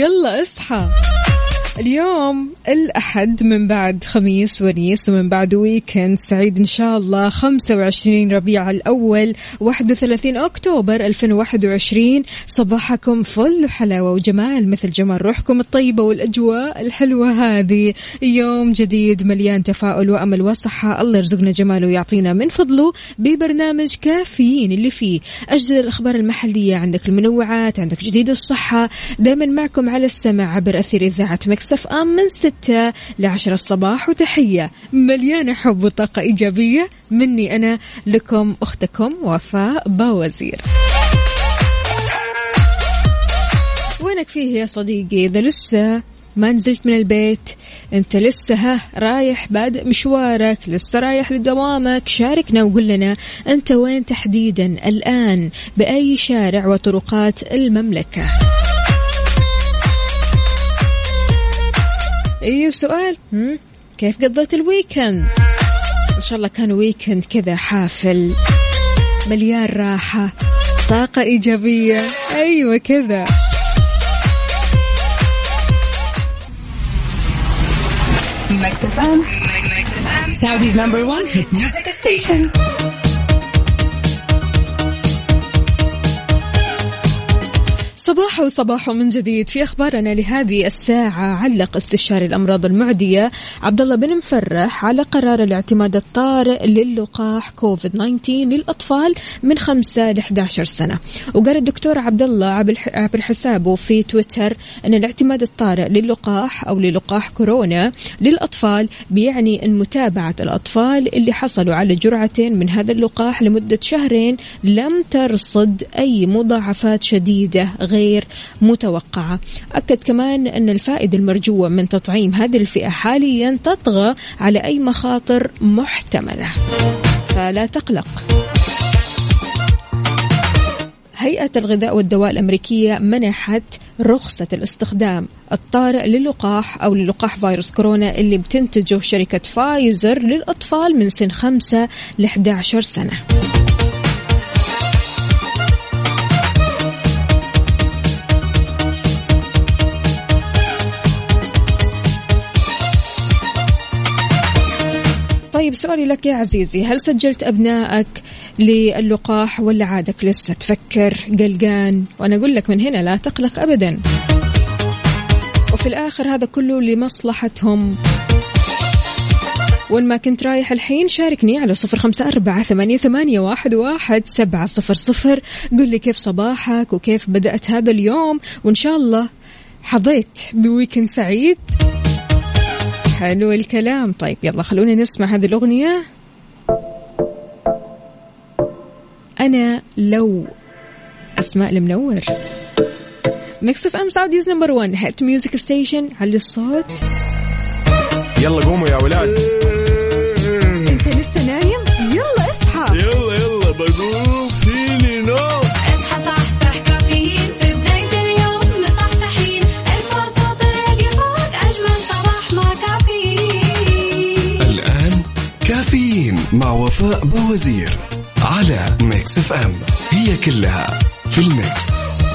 ويلا اصحى. اليوم الأحد من بعد خميس ونيس ومن بعد ويكند سعيد إن شاء الله. 25 ربيع الأول 31 أكتوبر 2021 صباحكم فل وحلاوة. وجمال مثل جمال روحكم الطيبة والأجواء الحلوة هذه. يوم جديد مليان تفاؤل وأمل وصحة. الله يرزقنا جماله ويعطينا من فضله ببرنامج كافيين اللي فيه أجدد الأخبار المحلية. عندك المنوعات عندك جديد الصحة. دائما معكم على السمع عبر أثير إذاعة مكسف أم من ستة لعشرة الصباح وتحية. مليانة حب وطاقة إيجابية مني أنا لكم أختكم وفاء باوزير. وينك فيه يا صديقي؟ إذا لسه ما نزلت من البيت أنت لسه ها رايح بادئ مشوارك لسه رايح لدوامك شاركنا وقول لنا أنت وين تحديدا الآن بأي شارع وطرقات المملكة. أيوه سؤال؟ كيف قضيت ال weekend إن شاء الله كان weekend كذا حافل مليان راحة طاقة إيجابية أيوه كذا. Saudi's number one hit music station. صباح وصباح من جديد في أخبارنا لهذه الساعة. علق استشاري الأمراض المعدية عبد الله بن مفرح على قرار الاعتماد الطارئ للقاح كوفيد 19 للأطفال من 5 ل 11 سنة. وقال الدكتور عبد الله عبر حسابه في تويتر إن الاعتماد الطارئ للقاح أو للقاح كورونا للأطفال بيعني إن متابعة الأطفال اللي حصلوا على جرعتين من هذا اللقاح لمدة شهرين لم ترصد أي مضاعفات شديدة غير متوقعة. أكد كمان أن الفائدة المرجوة من تطعيم هذه الفئة حاليا تطغى على أي مخاطر محتملة. فلا تقلق. هيئة الغذاء والدواء الأمريكية منحت رخصة الاستخدام الطارئ للقاح أو للقاح فيروس كورونا اللي بتنتجه شركة فايزر للأطفال من سن 5 ل 11 سنة. طيب سؤالي لك يا عزيزي. هل سجلت أبنائك للقاح ولا عادك لسه؟ تفكر قلقان. وأنا أقول لك من هنا لا تقلق أبدا. وفي الآخر هذا كله لمصلحتهم. وين ما كنت رايح الحين شاركني على صفر خمسة أربعة ثمانية, ثمانية واحد, واحد سبعة صفر صفر. قل لي كيف صباحك وكيف بدأت هذا اليوم. وإن شاء الله حظيت بويكند سعيد. حلو الكلام. طيب يلا خلونا نسمع هذه الأغنية. أنا لو أسماء المنور. Mix FM Saudi's number 1 hit music station على الصوت؟ يلا قوموا يا ولاد. وفاء بوزير على Mix FM هي كلها في ال mix.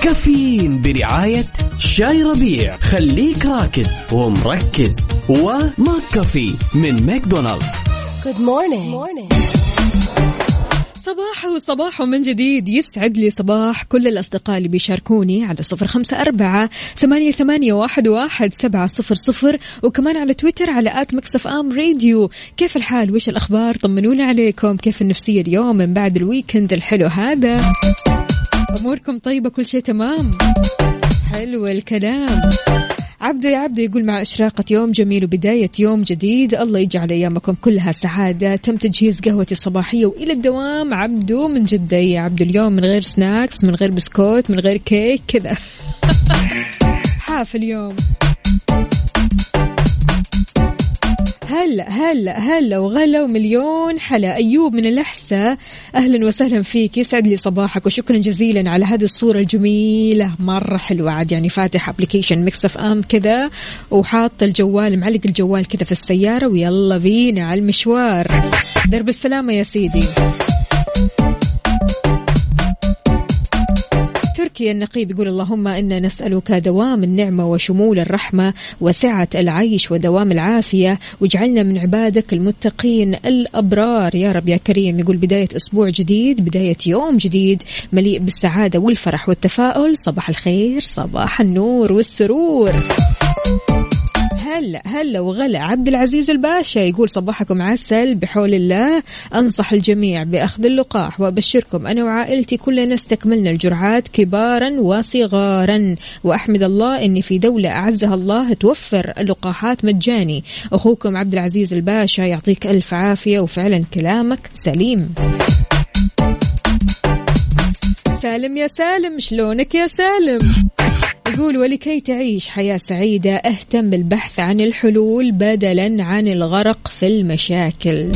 كافيين برعاية شاي ربيع. خليك راكز ومركز. و McCafé من ماكدونالدز. صباح وصباح من جديد. يسعد لي صباح كل الأصدقاء اللي بيشاركوني على صفر خمسة أربعة ثمانية, ثمانية واحد, واحد سبعة صفر صفر وكمان على تويتر على at Mix FM Radio. كيف الحال؟ وش الأخبار؟ طمنونا عليكم. كيف النفسية اليوم من بعد ال weekend الحلو هذا؟ أموركم طيبة كل شيء تمام؟ حلو الكلام. عبدو يا عبدو يقول مع إشراقة يوم جميل وبداية يوم جديد الله يجعل أيامكم كلها سعادة تم تجهيز قهوتي الصباحية وإلى الدوام عبدو من جدة يا عبدو اليوم من غير snacks من غير بسكوت من غير كيك كذا. حافل اليوم. هلا هلا هلا وغلا ومليون حلا. أيوب من الأحساء. أهلا وسهلا فيك. يسعد لي صباحك وشكرا جزيلا على هذه الصورة الجميلة. مرة حلوة. عاد يعني فاتح application Mix FM كذا وحاط الجوال معلق الجوال كذا في السيارة ويلا بينا على المشوار. درب السلامة يا سيدي. تركي النقيب يقول اللهم إنا نسألك دوام النعمة وشمول الرحمة وسعة العيش ودوام العافية واجعلنا من عبادك المتقين الأبرار. يا رب يا كريم يقول بداية أسبوع جديد بداية يوم جديد مليء بالسعادة والفرح والتفاؤل. صباح الخير صباح النور والسرور. هلا هلا وغلا عبد العزيز الباشا يقول صباحكم عسل بحول الله أنصح الجميع بأخذ اللقاح وأبشركم أنا وعائلتي كلنا استكملنا الجرعات كبارا وصغارا. وأحمد الله إني في دولة أعزها الله توفر اللقاحات مجاني. أخوكم عبد العزيز الباشا يعطيك ألف عافية وفعلا كلامك سليم. سالم يا سالم شلونك يا سالم؟ يقول ولكي تعيش حياة سعيدة. أهتم بالبحث عن الحلول بدلا عن الغرق في المشاكل.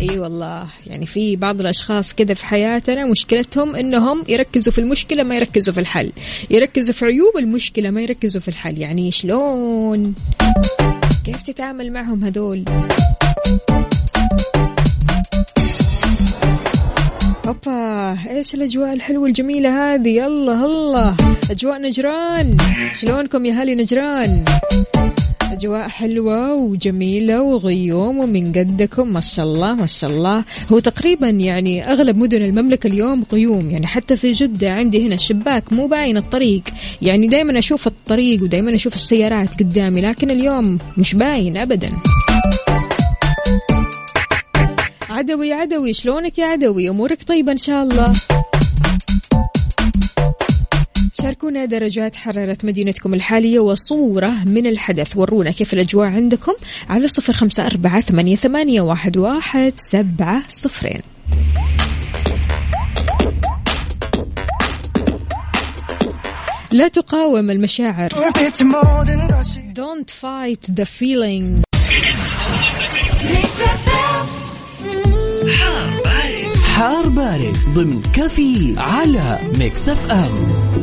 إي أيوة والله يعني في بعض الأشخاص كذا في حياتنا مشكلتهم إنهم يركزوا في المشكلة ما يركزوا في الحل. يركزوا في عيوب المشكلة ما يركزوا في الحل. يعني شلون؟ كيف تتعامل معهم هذول؟ اوبا إيش الأجواء الحلوة الجميلة هذه؟ يلا الله أجواء نجران. شلونكم يا هالي نجران؟ أجواء حلوة وجميلة وغيوم ومن قدكم ما شاء الله ما شاء الله. هو تقريبا يعني أغلب مدن المملكة اليوم غيوم. يعني حتى في جدة عندي هنا الشباك مو باين الطريق. يعني دايما أشوف الطريق ودايما أشوف السيارات قدامي لكن اليوم مش باين أبدا. عدوي عدوي شلونك يا عدوي؟ أمورك طيبة إن شاء الله. شاركونا درجات حرارة مدينتكم الحالية وصورة من الحدث. ورونا كيف الأجواء عندكم؟ على صفر خمسة أربعة ثمانية, ثمانية واحد, واحد سبعة صفرين. لا تقاوم المشاعر. Don't fight the feeling. حار بارد. ضمن كافيين على Mix FM.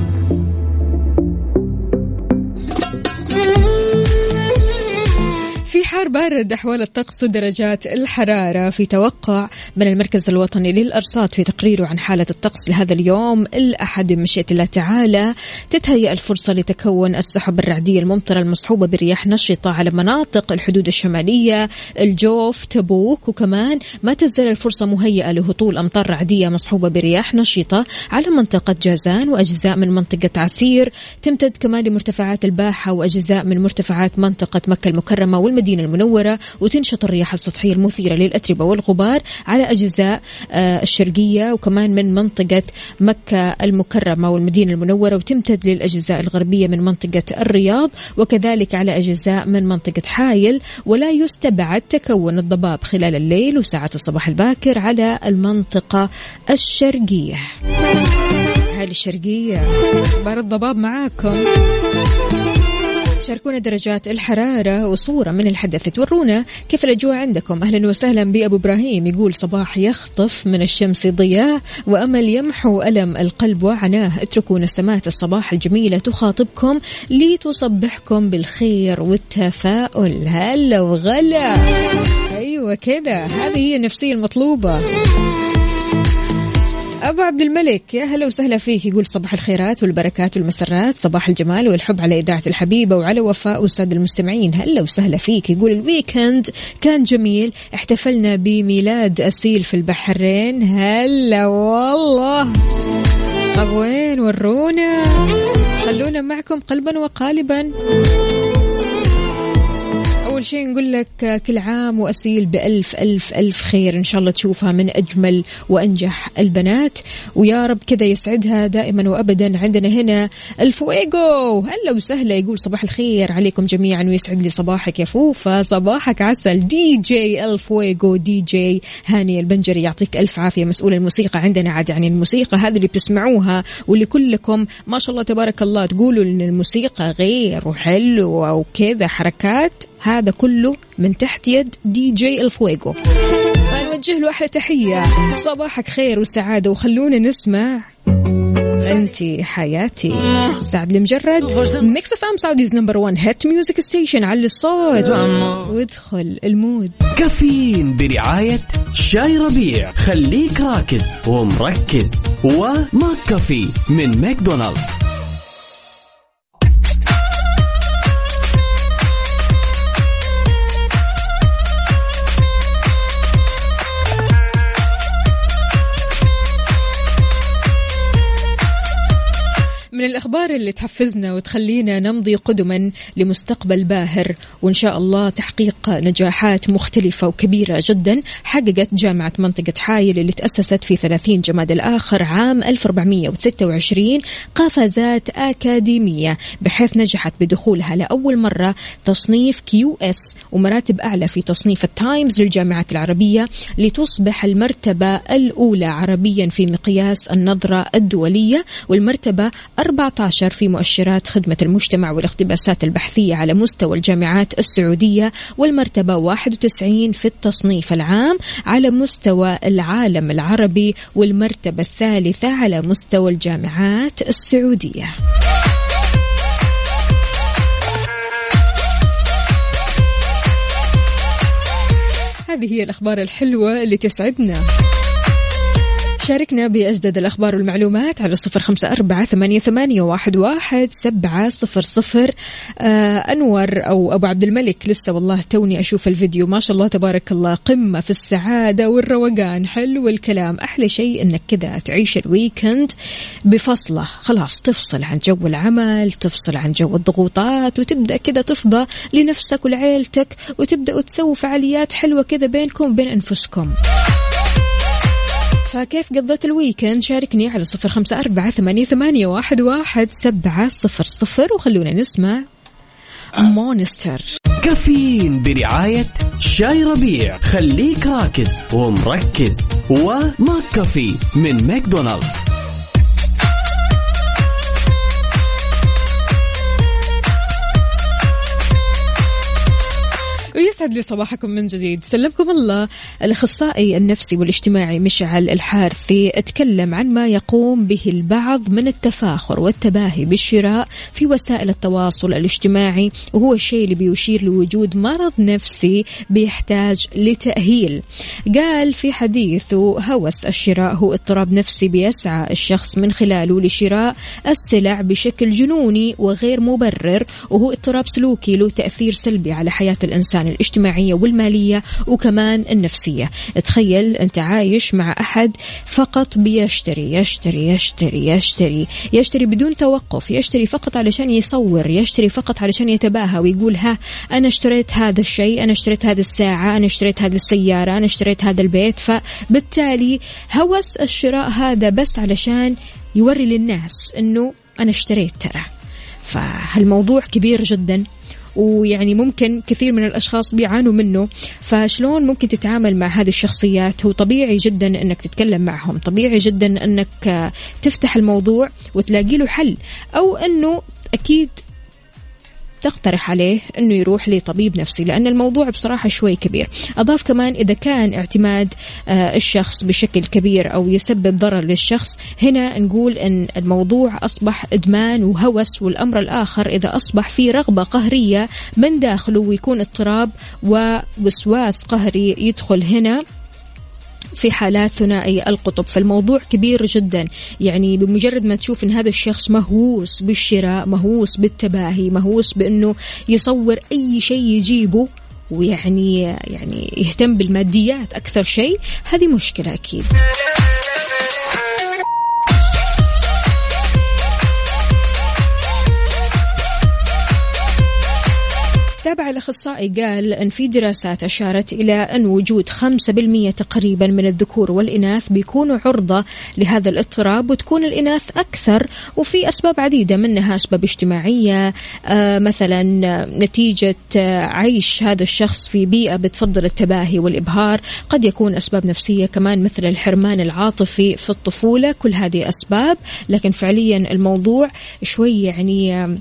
حار بارد أحوال الطقس ودرجات الحرارة في توقع من المركز الوطني للأرصاد في تقريره عن حالة الطقس لهذا اليوم. الأحد بمشيئة الله تعالى تتهيأ الفرصة لتكون السحب الرعدية الممطرة المصحوبة برياح نشطة على مناطق الحدود الشمالية الجوف تبوك وكمان ما تزال الفرصة مهيئة لهطول أمطار رعدية مصحوبة برياح نشطة على منطقة جازان وأجزاء من منطقة عسير. تمتد كمان لمرتفعات الباحة وأجزاء من مرتفعات منطقة مكة المكرمة والمدينة المنورة وتنشط الرياح السطحية المثيرة للأتربة والغبار على أجزاء آه، الشرقية وكمان من منطقة مكة المكرمة والمدينة المنورة وتمتد للأجزاء الغربية من منطقة الرياض وكذلك على أجزاء من منطقة حايل ولا يستبعد تكون الضباب خلال الليل وساعات الصباح الباكر على المنطقة الشرقية. هذه الشرقية. أخبار الضباب معاكم. شاركونا درجات الحرارة وصورة من الحدث. تورونا كيف الأجواء عندكم؟ أهلا وسهلا بأبو إبراهيم. يقول صباح يخطف من الشمس ضياء وأمل يمحو ألم القلب وعناه. اتركوا نسمات الصباح الجميلة تخاطبكم لتصبحكم بالخير والتفاؤل. هلا وغلا. أيوة كذا هذه هي النفسية المطلوبة. أبو عبد الملك يا هلا وسهلا فيك. يقول صباح الخيرات والبركات والمسرات صباح الجمال والحب على إذاعة الحبيبة وعلى وفاء والسادة المستمعين. هلا وسهلا فيك. يقول الويكند كان جميل احتفلنا بميلاد أسيل في البحرين. هلا والله. طب وين ورونا. خلونا معكم قلبا وقالبا. أول شيء نقول لك كل عام وأسيل بألف ألف ألف خير. إن شاء الله تشوفها من أجمل وأنجح البنات. ويا رب كذا يسعدها دائما وأبدا. عندنا هنا الفويجو هلا وسهلا. يقول صباح الخير عليكم جميعا ويسعد لي صباحك يا فوفا. صباحك عسل. دي جي الفويجو دي جي هاني البنجري يعطيك ألف عافية. مسؤول الموسيقى عندنا عاد. يعني الموسيقى هذه اللي بتسمعوها واللي كلكم ما شاء الله تبارك الله تقولوا إن الموسيقى غير وحلوة وكذا حركات. هذا كله من تحت يد دي جي الفويجو فنوجه له أحلى تحية. صباحك خير وسعادة وخلونا نسمع أنت حياتي. سعد المجرد Mix FM Saudi's number 1 hit music station على الصوت. وادخل ال mood. كافيين برعاية شاي ربيع. خليك راكز ومركز. و McCafé من ماكدونالدز. من الأخبار اللي تحفزنا وتخلينا نمضي قدما لمستقبل باهر وإن شاء الله تحقيق نجاحات مختلفة وكبيرة جدا حققت جامعة منطقة حايل اللي تأسست في 30 جماد الآخر عام 1426 قفزات أكاديمية بحيث نجحت بدخولها لأول مرة تصنيف QS ومراتب أعلى في تصنيف التايمز للجامعات العربية لتصبح المرتبة الأولى عربيا في مقياس النظرة الدولية والمرتبة 14 في مؤشرات خدمة المجتمع والاقتباسات البحثية على مستوى الجامعات السعودية والمرتبة 91 في التصنيف العام على مستوى العالم العربي والمرتبة الثالثة على مستوى الجامعات السعودية. هذه هي الأخبار الحلوة اللي تسعدنا شاركنا بأجدد الأخبار والمعلومات على صفر خمسة أربعة ثمانية, ثمانية واحد, واحد سبعة صفر صفر. آه أنور أو أبو عبد الملك لسه والله توني أشوف الفيديو. ما شاء الله تبارك الله. قمة في السعادة والروقان. حلو الكلام. أحلى شيء أنك كذا تعيش ال weekend بفصلة. خلاص تفصل عن جو العمل تفصل عن جو الضغوطات وتبدأ كذا تفضى لنفسك ولعيلتك وتبدأوا تسووا فعاليات حلوة كذا بينكم وبين أنفسكم. فكيف قضيت ال weekend؟ شاركني على صفر خمسة أربعة ثمانية, ثمانية واحد, واحد سبعة صفر صفر. وخلونا نسمع Monster. كافيين برعاية شاي ربيع. خليك راكز ومركز. و McCafé من ماكدونالدز. ويسعد لي صباحكم من جديد. سلمكم الله. الأخصائي النفسي والاجتماعي مشعل الحارثي اتكلم عن ما يقوم به البعض من التفاخر والتباهي بالشراء في وسائل التواصل الاجتماعي. وهو الشيء اللي بيشير لوجود مرض نفسي بيحتاج لتأهيل. قال في حديثه هوس الشراء هو اضطراب نفسي بيسعى الشخص من خلاله لشراء السلع بشكل جنوني وغير مبرر. وهو اضطراب سلوكي له تأثير سلبي على حياة الإنسان. الاجتماعية والمالية وكمان النفسية. تخيل أنت عايش مع أحد فقط بيشتري يشتري يشتري يشتري. يشتري بدون توقف يشتري فقط علشان يصور يشتري فقط علشان يتباهى ويقول ها أنا اشتريت هذا الشيء أنا اشتريت هذه الساعة أنا اشتريت هذه السيارة أنا اشتريت هذا البيت. فبالتالي هوس الشراء هذا بس علشان يوري للناس أنه أنا اشتريت ترى. فهالموضوع كبير جدا. ويعني ممكن كثير من الأشخاص بيعانوا منه. فشلون ممكن تتعامل مع هذه الشخصيات؟ هو طبيعي جدا إنك تتكلم معهم. طبيعي جدا إنك تفتح الموضوع وتلاقي له حل. أو إنه أكيد تقترح عليه إنه يروح لطبيب نفسي لأن الموضوع بصراحة شوي كبير. أضاف كمان إذا كان اعتماد آه، الشخص بشكل كبير أو يسبب ضرر للشخص هنا نقول إن الموضوع أصبح إدمان وهوس والأمر الآخر إذا أصبح في رغبة قهرية من داخله ويكون اضطراب ووسواس قهري يدخل هنا. في حالات ثنائي القطب. فالموضوع كبير جدا. يعني بمجرد ما تشوف إن هذا الشخص مهووس بالشراء مهووس بالتباهي مهووس بإنه يصور أي شيء يجيبه ويعني يعني يهتم بالماديات أكثر شيء هذه مشكلة أكيد. تابع الأخصائي قال أن في دراسات أشارت إلى أن وجود 5% تقريبا من الذكور والإناث بيكونوا عرضة لهذا الاضطراب وتكون الإناث أكثر وفي أسباب عديدة منها أسباب اجتماعية آه مثلا نتيجة آه عيش هذا الشخص في بيئة بتفضل التباهي والإبهار قد يكون أسباب نفسية كمان مثل الحرمان العاطفي في الطفولة كل هذه أسباب. لكن فعليا الموضوع شوي يعني آه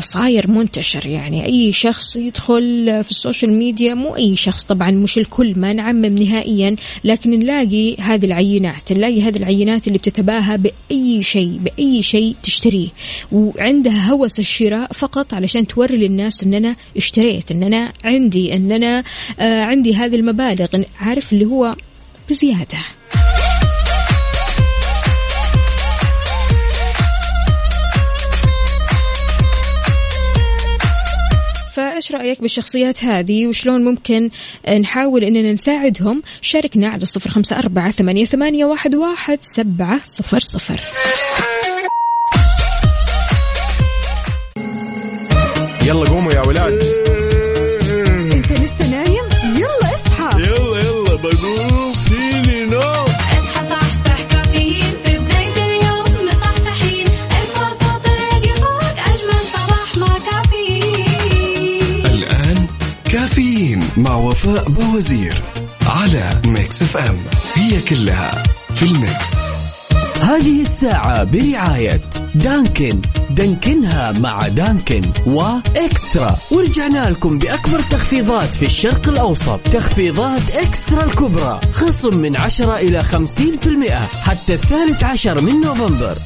صاير منتشر. يعني أي شخص يدخل في ال social media مو أي شخص طبعا مش الكل ما نعمم نهائيا لكن نلاقي هذه العينات نلاقي هذه العينات اللي بتتباهى بأي شيء بأي شيء تشتريه. وعندها هوس الشراء فقط علشان توري للناس أن أنا اشتريت أن أنا عندي أن أنا آه عندي هذه المبالغ. عارف اللي هو بزيادة. فايش رأيك بالشخصيات هذه؟ وشلون ممكن نحاول إننا نساعدهم؟ شاركنا على صفر خمسة أربعة ثمانية, ثمانية واحد, واحد سبعة صفر صفر. يلا قوموا يا ولاد. إنت لسه نايم؟ يلا اصحى. يلا يلا بقوم. فيني نوم. وفاء بوزير على Mix FM. هي كلها في ال Mix. هذه الساعة برعاية Dunkin. دانكنها مع Dunkin و eXtra. ورجعنا لكم بأكبر تخفيضات في الشرق الأوسط. تخفيضات eXtra الكبرى. خصم من 10 إلى 50% حتى الثالث عشر من نوفمبر.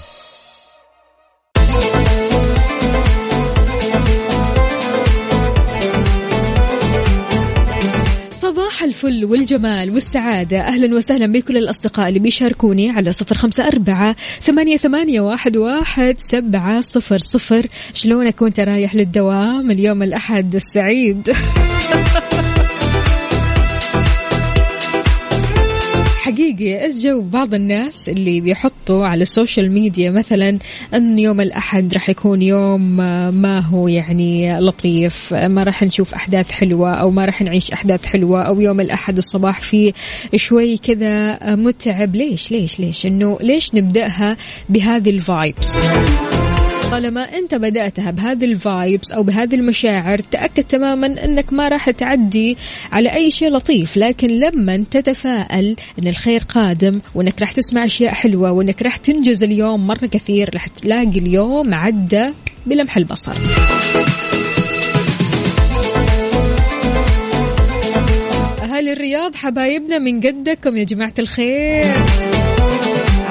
الفل والجمال والسعادة. أهلا وسهلا بكل الأصدقاء اللي بيشاركوني على صفر خمسة أربعة ثمانية, ثمانية واحد, واحد سبعة صفر صفر. شلونك وأنت رايح للدوام اليوم الأحد السعيد؟ حقيقي جو بعض الناس اللي بيحطوا على ال social media مثلا إن يوم الأحد راح يكون يوم ما هو يعني لطيف ما راح نشوف أحداث حلوة أو ما راح نعيش أحداث حلوة أو يوم الأحد الصباح فيه شوي كذا متعب. ليش؟ ليش؟ ليش؟ إنه ليش نبدأها بهذه ال vibes طالما انت بدأتها بهذه ال vibes أو بهذه المشاعر تأكد تماما أنك ما راح تعدي على أي شيء لطيف. لكن لما تتفائل أن الخير قادم وأنك راح تسمع أشياء حلوة وأنك راح تنجز اليوم مرة كثير راح تلاقي اليوم عدى بلمح البصر. أهالي الرياض حبايبنا من قدكم يا جماعة الخير.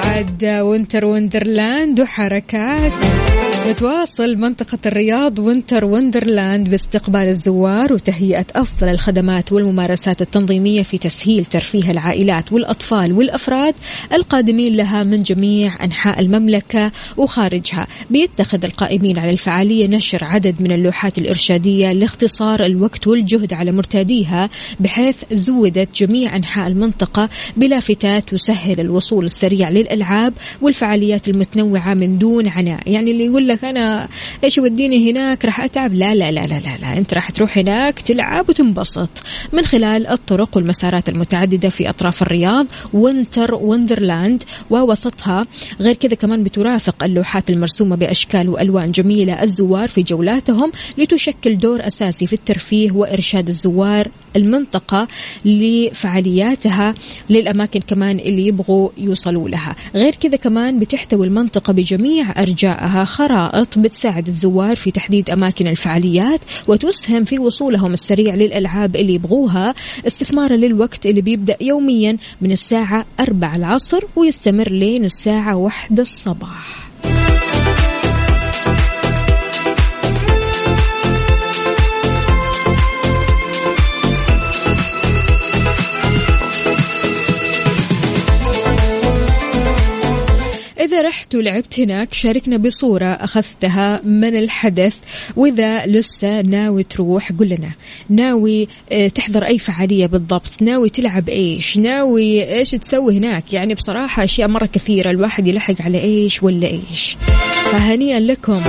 عاد Winter Wonderland وحركات. تواصل منطقة الرياض Winter Wonderland باستقبال الزوار وتهيئة أفضل الخدمات والممارسات التنظيمية في تسهيل ترفيه العائلات والأطفال والأفراد القادمين لها من جميع أنحاء المملكة وخارجها. بيتخذ القائمين على الفعالية نشر عدد من اللوحات الإرشادية لاختصار الوقت والجهد على مرتاديها بحيث زودت جميع أنحاء المنطقة بلافتات تسهل الوصول السريع للألعاب والفعاليات المتنوعة من دون عناء. يعني اللي يقول لك أنا. إيش يوديني هناك؟ راح أتعب. لا لا لا لا لا, لا. أنت راح تروح هناك تلعب وتنبسط. من خلال الطرق والمسارات المتعددة في أطراف الرياض Winter Wonderland ووسطها. غير كذا كمان بترافق اللوحات المرسومة بأشكال وألوان جميلة. الزوار في جولاتهم لتشكل دور أساسي في الترفيه وإرشاد الزوار المنطقة لفعالياتها. للأماكن كمان اللي يبغوا يوصلوا لها. غير كذا كمان بتحتوي المنطقة بجميع أرجائها. خرائط بتساعد الزوار في تحديد أماكن الفعاليات وتسهم في وصولهم السريع للألعاب اللي يبغوها استثمارا للوقت اللي بيبدأ يوميا من الساعة 4 العصر ويستمر لين الساعة 1 الصباح. إذا رحت ولعبت هناك شاركنا بصورة أخذتها من الحدث. وإذا لسه ناوي تروح قل لنا. ناوي آه، تحضر أي فعالية بالضبط؟ ناوي تلعب إيش؟ ناوي إيش تسوي هناك؟ يعني بصراحة أشياء مرة كثيرة. الواحد يلحق على إيش ولا إيش. فهنيئا لكم.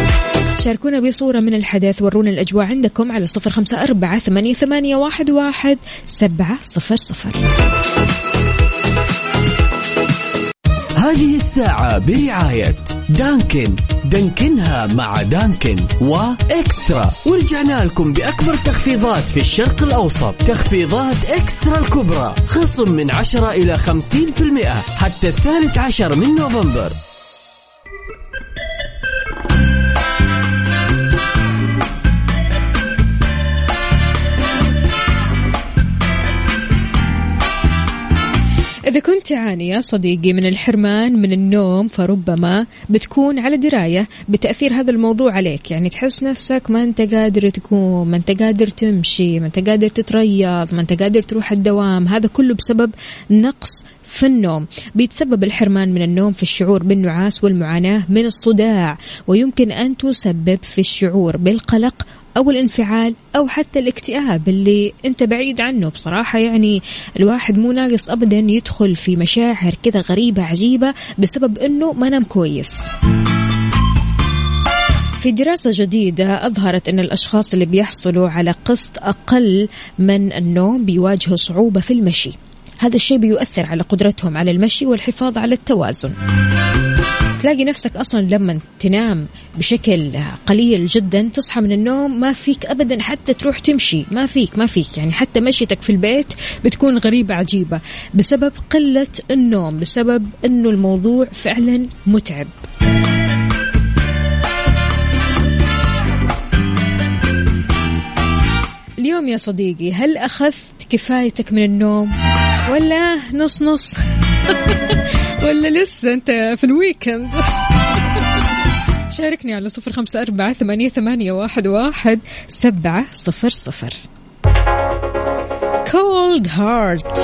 شاركونا بصورة من الحدث. ورونا الأجواء عندكم على صفر خمسة أربعة ثمانية, واحد سبعة صفر صفر. هذه الساعة برعاية دانكن. دانكنها مع دانكن وإكسترا. ورجعنا لكم بأكبر تخفيضات في الشرق الأوسط. تخفيضات إكسترا الكبرى. خصم من 10 إلى 50% حتى الثالث عشر من نوفمبر. إذا كنت تعاني يا صديقي من الحرمان من النوم فربما بتكون على دراية بتأثير هذا الموضوع عليك. يعني تحس نفسك ما أنت قادر تقوم ما أنت قادر تمشي ما أنت قادر تتريض ما أنت قادر تروح الدوام. هذا كله بسبب نقص في النوم. بيتسبب الحرمان من النوم في الشعور بالنعاس والمعاناة من الصداع ويمكن أن تسبب في الشعور بالقلق أو الانفعال أو حتى الاكتئاب اللي أنت بعيد عنه. بصراحة يعني الواحد مو ناقص أبدا يدخل في مشاعر كذا غريبة عجيبة بسبب أنه ما نام كويس. في دراسة جديدة أظهرت أن الأشخاص اللي بيحصلوا على قسط أقل من النوم بيواجهوا صعوبة في المشي. هذا الشيء بيؤثر على قدرتهم على المشي والحفاظ على التوازن. تلاقي نفسك أصلا لما تنام بشكل قليل جدا تصحى من النوم ما فيك ابدا حتى تروح تمشي. ما فيك ما فيك. يعني حتى مشيتك في البيت بتكون غريبة عجيبة بسبب قلة النوم بسبب إنه الموضوع فعلا متعب. اليوم يا صديقي هل أخذت كفايتك من النوم؟ ولا نص نص؟ ولا لسه انت في الويكند؟ شاركني على صفر خمسة أربعة ثمانية, ثمانية واحد, واحد سبعة صفر صفر. Cold Heart.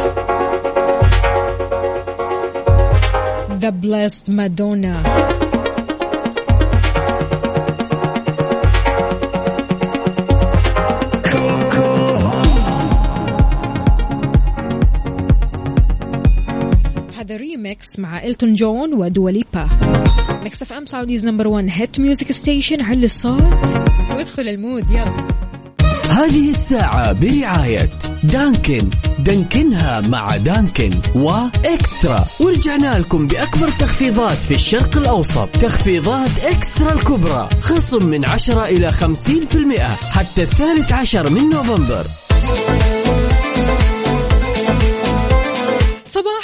The Blessed Madonna. ريميكس مع إلتون جون ودوليبا Mix FM Saudi's number 1 hit music station علي الصوت. وادخل ال mood يلا. هذه الساعة برعاية Dunkin. دانكنها مع Dunkin و eXtra. ورجعنا لكم بأكبر تخفيضات في الشرق الأوسط. تخفيضات eXtra الكبرى. خصم من 10 إلى 50% حتى الثالث عشر من نوفمبر.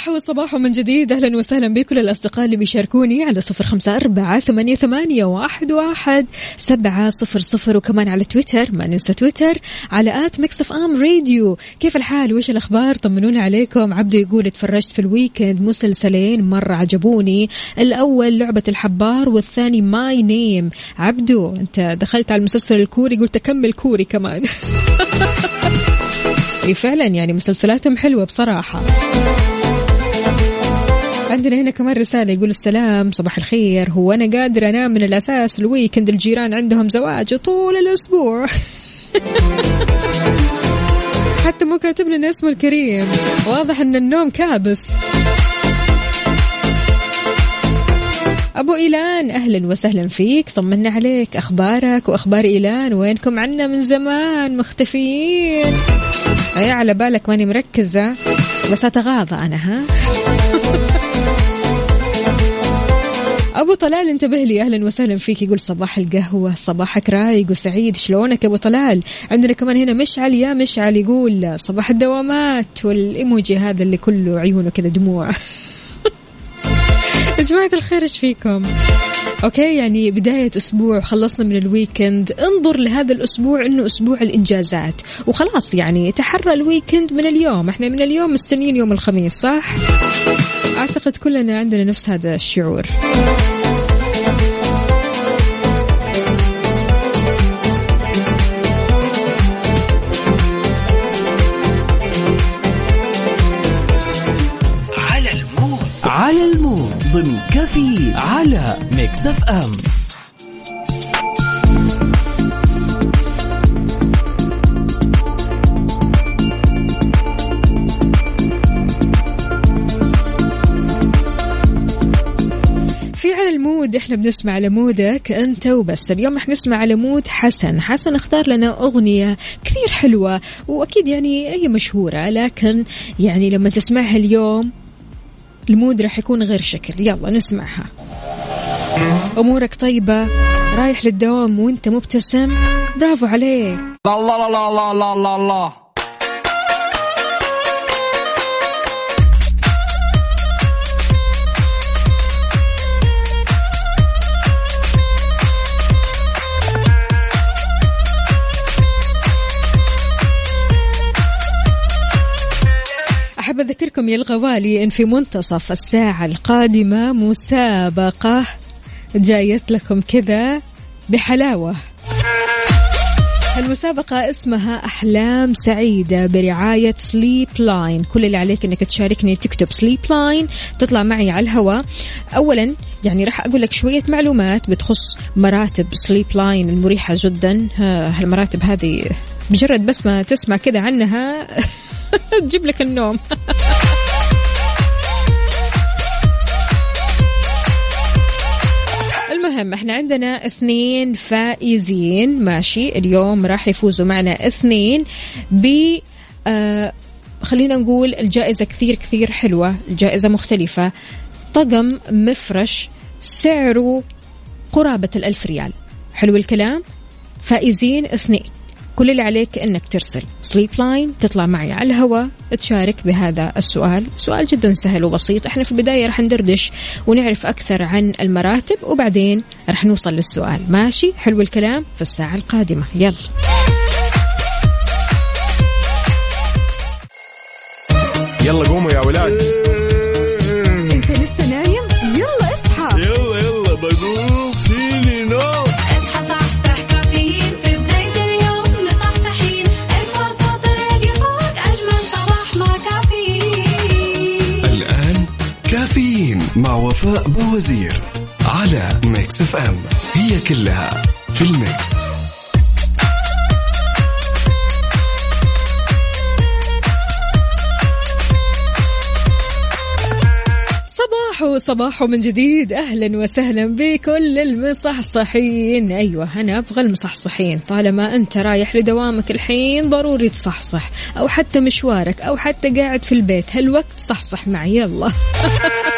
صباح وصباح من جديد. أهلا وسهلا بكل الأصدقاء اللي بيشاركوني على صفر خمسة أربعة ثمانية, ثمانية واحد, واحد سبعة صفر صفر. وكمان على تويتر ما ننسى تويتر على at Mix FM Radio. كيف الحال؟ وإيش الأخبار؟ طمنونا عليكم. عبدو يقول اتفرجت في ال weekend مسلسلين مرة عجبوني. الأول لعبة الحبار والثاني My Name عبدو أنت دخلت على المسلسل الكوري قلت أكمل كوري كمان. فعلا يعني مسلسلاتهم حلوة بصراحة. عندنا هنا كمان رسالة يقول السلام صباح الخير. هو أنا قادر أنام من الأساس الويكند الجيران عندهم زواج طول الأسبوع. حتى مو كاتب لنا اسمه الكريم. واضح أن النوم كابس. أبو إيلان أهلا وسهلا فيك طمنا عليك. أخبارك وأخبار إيلان وينكم عنا من زمان مختفيين. أي على بالك ماني مركزة بس أتغاضى أنا ها؟ أبو طلال انتبه لي. أهلا وسهلا فيك. يقول صباح القهوة صباحك رايق وسعيد. شلونك أبو طلال؟ عندنا كمان هنا مشعل. يا مشعل يقول صباح الدوامات والإيموجي هذا اللي كله عيونه كذا دموع. يا جماعة الخير إيش فيكم؟ okay يعني بداية أسبوع خلصنا من ال weekend. انظر لهذا الأسبوع إنه أسبوع الإنجازات. وخلاص يعني تحرى ال weekend من اليوم. إحنا من اليوم مستنيين يوم الخميس صح؟ أعتقد كلنا عندنا نفس هذا الشعور. على ال mood. ضمن كفي على Mix FM. mood إحنا بنسمع على mood ك أنت وبس. اليوم رح نسمع على mood حسن. حسن اختار لنا أغنية كثير حلوة وأكيد يعني هي مشهورة لكن يعني لما تسمعها اليوم ال mood رح يكون غير شكل. يلا نسمعها. أمورك طيبة رايح للدوام وأنت مبتسم. برافو عليك. الله الله الله الله الله الله أحب أذكركم يا الغوالي أن في منتصف الساعة القادمة مسابقة. جايت لكم كذا بحلاوة. المسابقة اسمها أحلام سعيدة برعاية Sleep Line كل اللي عليك أنك تشاركني تكتب Sleep Line تطلع معي على الهواء أولا يعني راح أقول لك شوية معلومات بتخص مراتب Sleep Line المريحة جدا. ها، هالمراتب هذه مجرد بس ما تسمع كذا عنها تجيب لك النوم. المهم إحنا عندنا اثنين فائزين ماشي؟ اليوم راح يفوزوا معنا اثنين ب آه خلينا نقول الجائزة كثير كثير حلوة الجائزة مختلفة. طقم مفرش سعره قرابة الألف ريال. حلو الكلام؟ فائزين اثنين. كل اللي عليك إنك ترسل. سليب لاين تطلع معي على الهواء تشارك بهذا السؤال. سؤال جدا سهل وبسيط. إحنا في البداية راح ندردش ونعرف أكثر عن المراتب وبعدين راح نوصل للسؤال. ماشي؟ حلو الكلام. في الساعة القادمة. يلا. يلا قوموا يا ولاد. وفاء بوزير على Mix FM. هي كلها في ال Mix. صباح صباح من جديد. أهلا وسهلا بكل المصحصحين. أيوه أنا أبغى المصحصحين. طالما أنت رايح لدوامك الحين ضروري تصحصح. أو حتى مشوارك أو حتى قاعد في البيت. هالوقت صحصح معي يلا.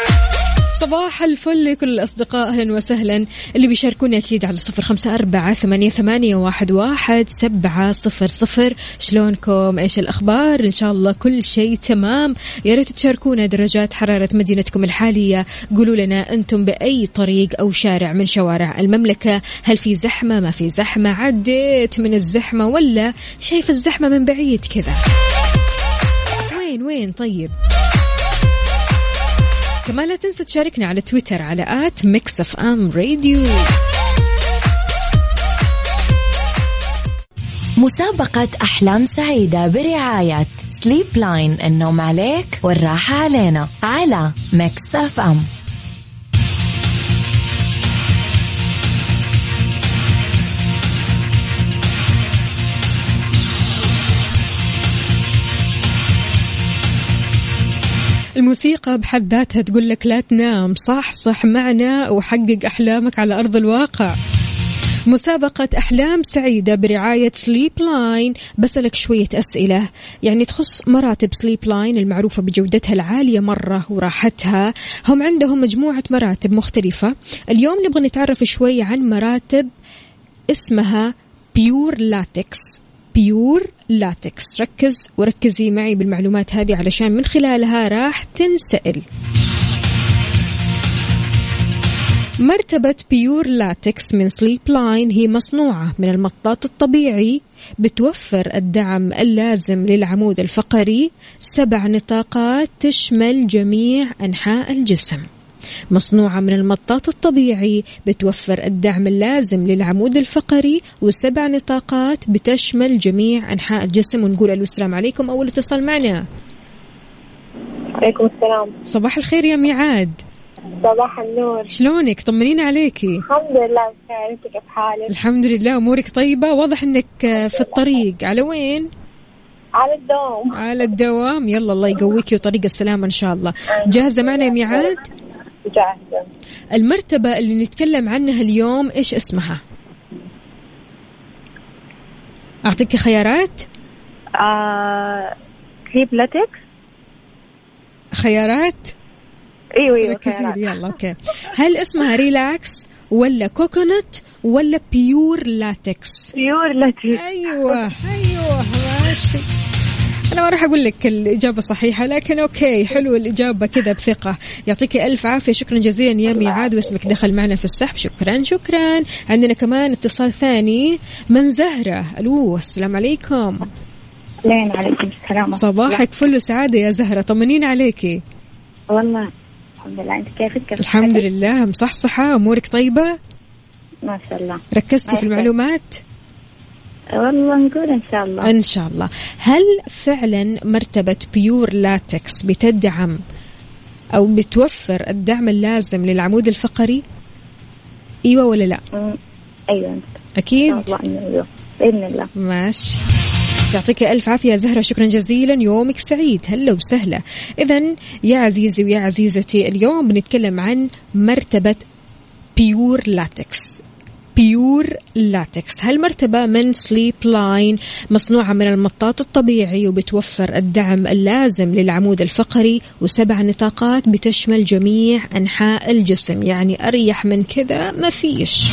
صباح الفل لكل الأصدقاء أهلا وسهلا. اللي بيشاركوني أكيد على صفر خمسة أربعة ثمانية, ثمانية واحد, واحد سبعة صفر صفر. شلونكم؟ إيش الأخبار؟ إن شاء الله كل شيء تمام. يا ريت تشاركونا درجات حرارة مدينتكم الحالية. قولوا لنا أنتم بأي طريق أو شارع من شوارع المملكة. هل في زحمة؟ ما في زحمة. عديت من الزحمة ولا شايف الزحمة من بعيد كذا؟ وين وين طيب؟ كمان لا تنسى تشاركنا على تويتر على at Mix FM Radio. مسابقة أحلام سعيدة برعاية Sleep Line النوم عليك والراحة علينا على Mix FM. الموسيقى بحد ذاتها تقول لك لا تنام. صح صح معنا وحقق أحلامك على أرض الواقع. مسابقة أحلام سعيدة برعاية Sleep Line بسألك شوية أسئلة. يعني تخص مراتب Sleep Line المعروفة بجودتها العالية مرة وراحتها. هم عندهم مجموعة مراتب مختلفة. اليوم نبغى نتعرف شوي عن مراتب اسمها Pure Latex Pure Latex. ركز وركزي معي بالمعلومات هذه علشان من خلالها راح تنسأل. مرتبة Pure Latex من Sleep Line هي مصنوعة من المطاط الطبيعي بتوفر الدعم اللازم للعمود الفقري. سبع نطاقات تشمل جميع أنحاء الجسم. مصنوعة من المطاط الطبيعي بتوفر الدعم اللازم للعمود الفقري وسبع نطاقات بتشمل جميع أنحاء الجسم. ونقول ألو السلام عليكم. أول اتصال معنا. عليكم السلام. صباح الخير يا ميعاد. صباح النور. شلونك؟ طمنينا عليكي. الحمد لله بخير. انت كيف حالك؟ الحمد لله أمورك طيبة؟ واضح إنك في الطريق. على وين؟ على الدوام. على الدوام. يلا الله يقويكي وطريق السلامة إن شاء الله. جاهزة معنا يا ميعاد؟ جاهزة المرتبة اللي نتكلم عنها اليوم إيش اسمها؟ أعطيك خيارات؟ آه... Pure Latex. خيارات؟ أيوه أيوه. لي يلا okay. هل اسمها Relax ولا Coconut ولا Pure Latex؟ Pure Latex. أيوه أيوه ماشي. أنا ما راح أقول لك الإجابة صحيحة لكن okay حلو الإجابة كذا بثقة. يعطيك ألف عافية شكرا جزيلا يا ميعاد واسمك دخل معنا في السحب. شكرا شكرا. عندنا كمان اتصال ثاني من زهرة. ألو السلام عليكم. لين عليكم السلام. صباحك فل وسعادة يا زهرة طمنين عليكي والله الحمد لله. أنت كيفك؟ كيف الحمد؟ لله مصحصحة أمورك طيبة؟ ما شاء الله. ركزتي في المعلومات؟ والله نقول إن شاء الله. إن شاء الله. هل فعلا مرتبة بيور لاتكس بتدعم أو بتوفر الدعم اللازم للعمود الفقري؟ إيوه ولا لا. أيوه. أكيد. الله أيوه بإذن الله. ماشي. يعطيك ألف عافية زهرة شكرا جزيلا. يومك سعيد. هلا وسهلا. إذا يا عزيزي ويا عزيزتي اليوم بنتكلم عن مرتبة Pure Latex. Pure Latex. هالمرتبة من Sleep Line مصنوعة من المطاط الطبيعي وبتوفر الدعم اللازم للعمود الفقري وسبع نطاقات بتشمل جميع أنحاء الجسم يعني أريح من كذا ما فيش.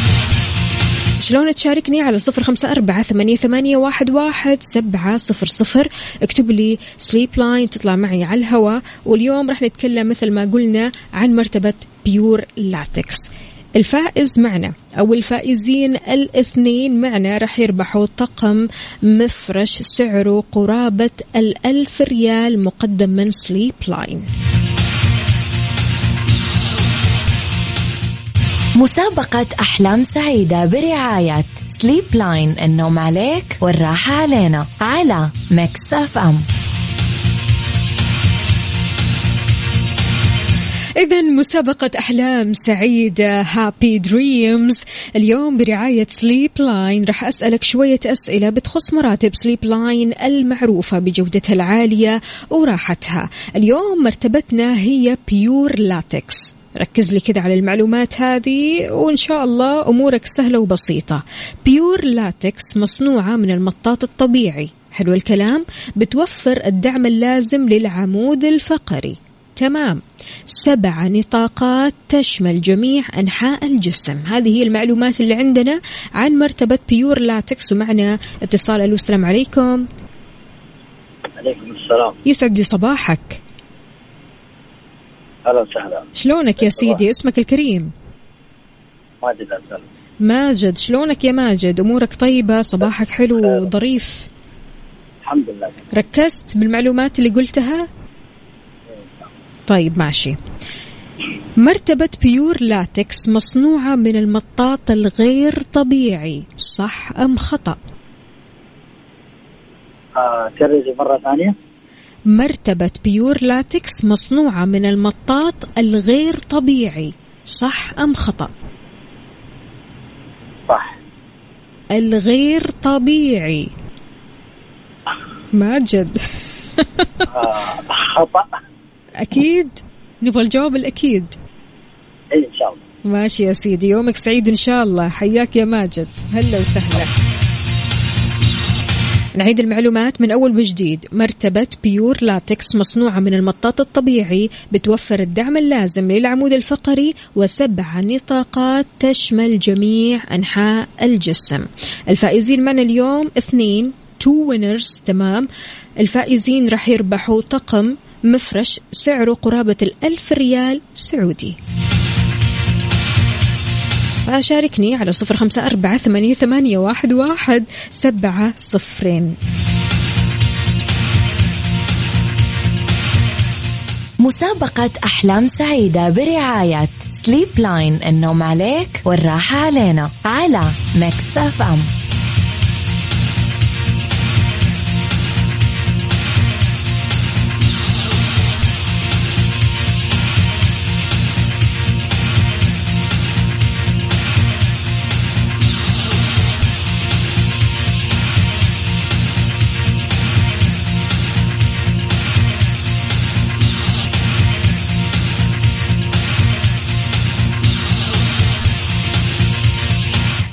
شلون تشاركني على صفر خمسة أربعة ثمانية, ثمانية واحد, واحد سبعة صفر صفر؟ اكتب لي Sleep Line تطلع معي على الهواء. واليوم راح نتكلم مثل ما قلنا عن مرتبة Pure Latex. الفائز معنا. أو الفائزين الاثنين معنا راح يربحوا طقم مفرش سعره قرابة الألف ريال مقدم من Sleep Line مسابقة أحلام سعيدة برعاية Sleep Line النوم عليك والراحة علينا. على Mix FM إذا مسابقة أحلام سعيدة happy dreams اليوم برعاية Sleep Line راح أسألك شوية أسئلة بتخص مراتب Sleep Line المعروفة بجودتها العالية وراحتها. اليوم مرتبتنا هي Pure Latex ركز لي كذا على المعلومات هذه وإن شاء الله أمورك سهلة وبسيطة. Pure Latex مصنوعة من المطاط الطبيعي. حلو الكلام؟ بتوفر الدعم اللازم للعمود الفقري. تمام. سبع نطاقات تشمل جميع أنحاء الجسم. هذه هي المعلومات اللي عندنا عن مرتبة Pure Latex ومعنا اتصال. ألو السلام عليكم. عليكم السلام. يسعد لي صباحك. أهلا وسهلا. شلونك يا سيدي؟ اسمك الكريم. ماجد اسال ماجد شلونك يا ماجد؟ أمورك طيبة؟ صباحك حلو؟ وظريف الحمد لله. ركزت بالمعلومات اللي قلتها؟ طيب ماشي. مرتبة Pure Latex مصنوعة من المطاط الغير طبيعي صح أم خطأ؟ آه كرري مرة ثانية. مرتبة Pure Latex مصنوعة من المطاط الغير طبيعي صح أم خطأ؟ صح. الغير طبيعي. ماجد. آه خطأ. أكيد؟ نبغى الجواب الأكيد. اي إن شاء الله. ماشي يا سيدي يومك سعيد إن شاء الله. حياك يا ماجد. هلا وسهلا. نعيد المعلومات من أول وجديد. مرتبة بيور لاتكس مصنوعة من المطاط الطبيعي بتوفر الدعم اللازم للعمود الفقري وسبع نطاقات تشمل جميع أنحاء الجسم. الفائزين معنا اليوم اثنين two winners تمام. الفائزين راح يربحوا طقم مفرش سعره قرابة الألف ريال سعودي. فشاركني على صفر خمسة أربعة ثمانية, ثمانية واحد, واحد سبعة صفرين. مسابقة أحلام سعيدة برعاية Sleep Line النوم عليك والراحة علينا. على ميكس أف أم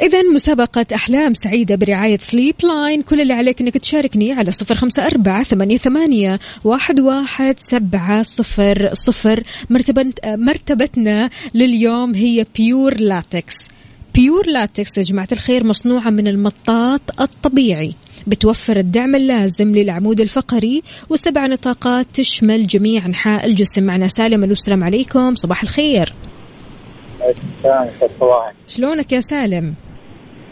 إذا مسابقة أحلام سعيدة برعاية Sleep Line كل اللي عليك أنك تشاركني على صفر خمسة أربعة ثمانية, ثمانية واحد, واحد سبعة صفر صفر. مرتبة مرتبتنا لليوم هي Pure Latex Pure Latex يا جماعة الخير مصنوعة من المطاط الطبيعي. بتوفر الدعم اللازم للعمود الفقري وسبع نطاقات تشمل جميع أنحاء الجسم. معنا سالم السلام عليكم صباح الخير. شلونك يا سالم؟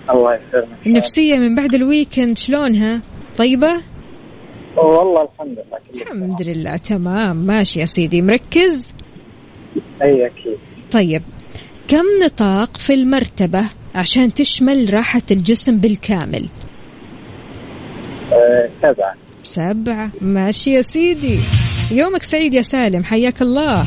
الله يسلمك. النفسية من بعد الويكند شلونها؟ طيبة؟ والله الحمد لله. الحمد لله تمام. ماشي يا سيدي مركز؟ أي أكيد. طيب. كم نطاق في المرتبة عشان تشمل راحة الجسم بالكامل؟ آه، سبعة. سبعة. ماشي يا سيدي. يومك سعيد يا سالم حياك الله.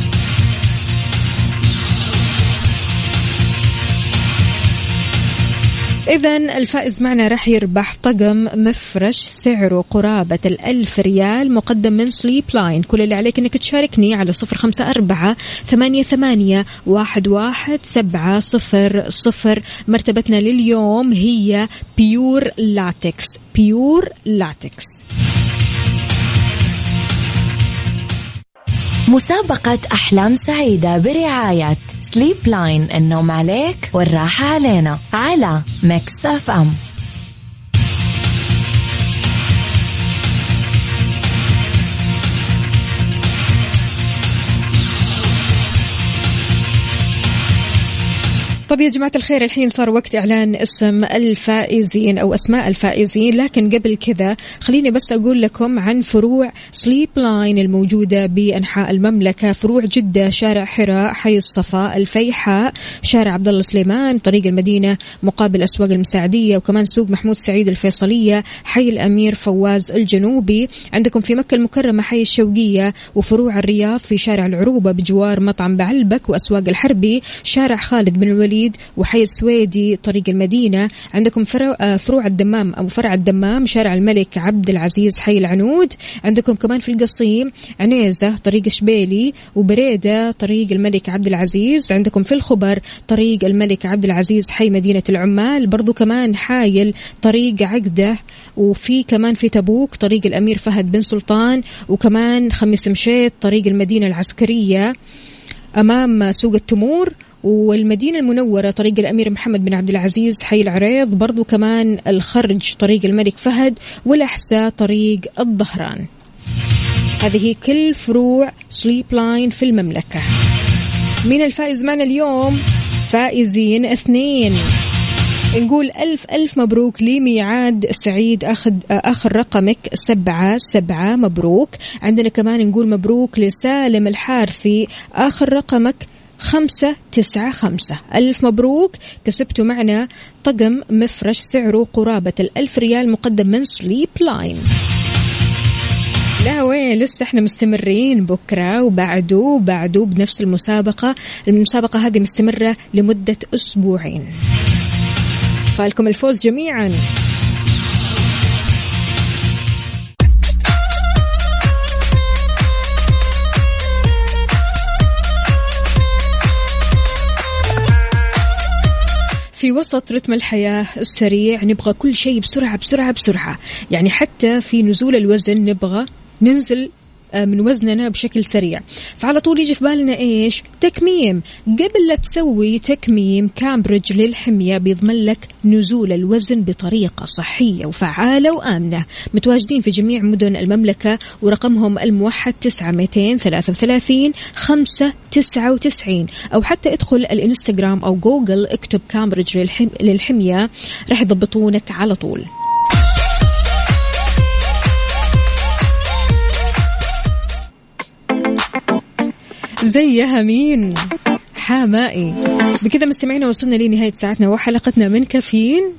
إذا الفائز معنا راح يربح طقم مفرش سعره قرابة الألف ريال مقدم من Sleep Line كل اللي عليك إنك تشاركني على صفر خمسة أربعة ثمانية, ثمانية واحد, واحد سبعة صفر صفر. مرتبتنا لليوم هي Pure Latex Pure Latex مسابقة أحلام سعيدة برعاية Sleep Line النوم عليك والراحة علينا على Mix FM طب يا جماعة الخير الحين صار وقت إعلان اسم الفائزين أو أسماء الفائزين لكن قبل كذا خليني بس أقول لكم عن فروع Sleep Line الموجودة بأنحاء المملكة. فروع جدة شارع حراء حي الصفاء الفيحاء شارع عبد الله سليمان طريق المدينة مقابل أسواق المساعدية وكمان سوق محمود سعيد الفيصلية حي الأمير فواز الجنوبي. عندكم في مكة المكرمة حي الشوقية وفروع الرياض في شارع العروبة بجوار مطعم بعلبك وأسواق الحربي شارع خالد بن الوليد وحي السويدي طريق المدينة. عندكم آه، فروع الدمام أو فرع الدمام شارع الملك عبد العزيز حي العنود. عندكم كمان في القصيم عنيزة طريق شبيلي وبريدة طريق الملك عبد العزيز. عندكم في الخبر طريق الملك عبد العزيز حي مدينة العمال. برضو كمان حايل طريق عقدة. وفي كمان في تبوك طريق الأمير فهد بن سلطان. وكمان خميس مشيط طريق المدينة العسكرية أمام سوق التمور. والمدينة المنورة طريق الأمير محمد بن عبد العزيز حي العريض برضو كمان الخرج طريق الملك فهد والأحساء طريق الظهران. هذه كل فروع سليب لاين في المملكة. مين الفائز معنا اليوم؟ فائزين اثنين. نقول ألف ألف مبروك لميعاد سعيد. أخذ آخر رقمك سبعة سبعة مبروك. عندنا كمان نقول مبروك لسالم الحارثي. آخر رقمك خمسة تسعة خمسة. ألف مبروك. كسبتوا معنا طقم مفرش سعره قرابة الألف ريال مقدم من سليب لاين لا وين لسه إحنا مستمرين بكرة وبعده وبعده بنفس المسابقة. المسابقة هذه مستمرة لمدة أسبوعين. فالكم الفوز جميعا. في وسط رتم الحياة السريع نبغى كل شيء بسرعة بسرعة بسرعة. يعني حتى في نزول الوزن نبغى ننزل من وزننا بشكل سريع. فعلى طول يجي في بالنا إيش؟ تكميم. قبل لا تسوي تكميم كامبريدج للحمية بيضمن لك نزول الوزن بطريقة صحية وفعالة وآمنة. متواجدين في جميع مدن المملكة ورقمهم الموحد تسعة ميتين ثلاثة وثلاثين خمسة تسعة وتسعين. أو حتى ادخل الإنستغرام أو جوجل اكتب كامبريدج للحم... للحمية راح يضبطونك على طول. زيها مين حمائي. بكذا مستمعينا وصلنا لنهاية ساعتنا وحلقتنا من كافيين.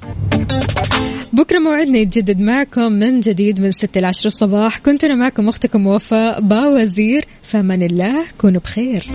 بكرة موعدنا يتجدد معكم من جديد من 6 ل 10 الصباح. كنت أنا معكم أختكم وفاء باوزير. في أمان الله كونوا بخير.